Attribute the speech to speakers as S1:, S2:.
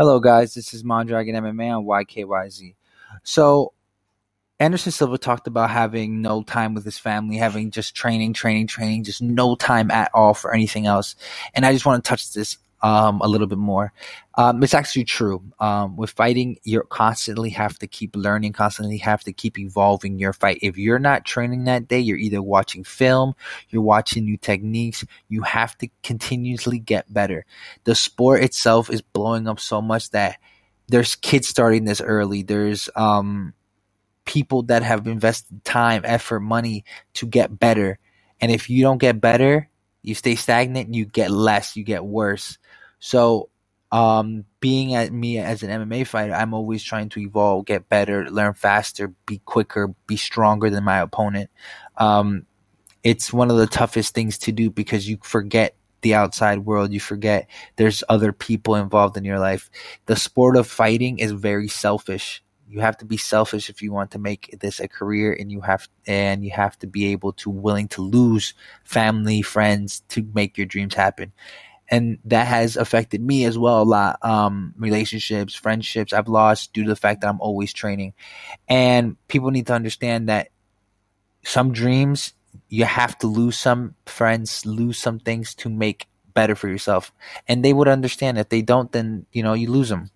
S1: Hello, guys. This is Mondragon MMA on YKYZ. So, Anderson Silva talked about having no time with his family, having just training, training, training, just no time at all for anything else. And I just want to touch this um, a little bit more. Um, it's actually true. Um, with fighting, you constantly have to keep learning, constantly have to keep evolving your fight. If you're not training that day, you're either watching film, you're watching new techniques. You have to continuously get better. The sport itself is blowing up so much that there's kids starting this early. There's um, people that have invested time, effort, money to get better. And if you don't get better, you stay stagnant, you get less, you get worse. So, um, being at me as an MMA fighter, I'm always trying to evolve, get better, learn faster, be quicker, be stronger than my opponent. Um, it's one of the toughest things to do because you forget the outside world. You forget there's other people involved in your life. The sport of fighting is very selfish. You have to be selfish if you want to make this a career and you have and you have to be able to willing to lose family, friends to make your dreams happen and that has affected me as well a lot. Um, relationships, friendships, I've lost due to the fact that I'm always training. And people need to understand that some dreams, you have to lose some friends, lose some things to make better for yourself. And they would understand. If they don't, then, you know, you lose them.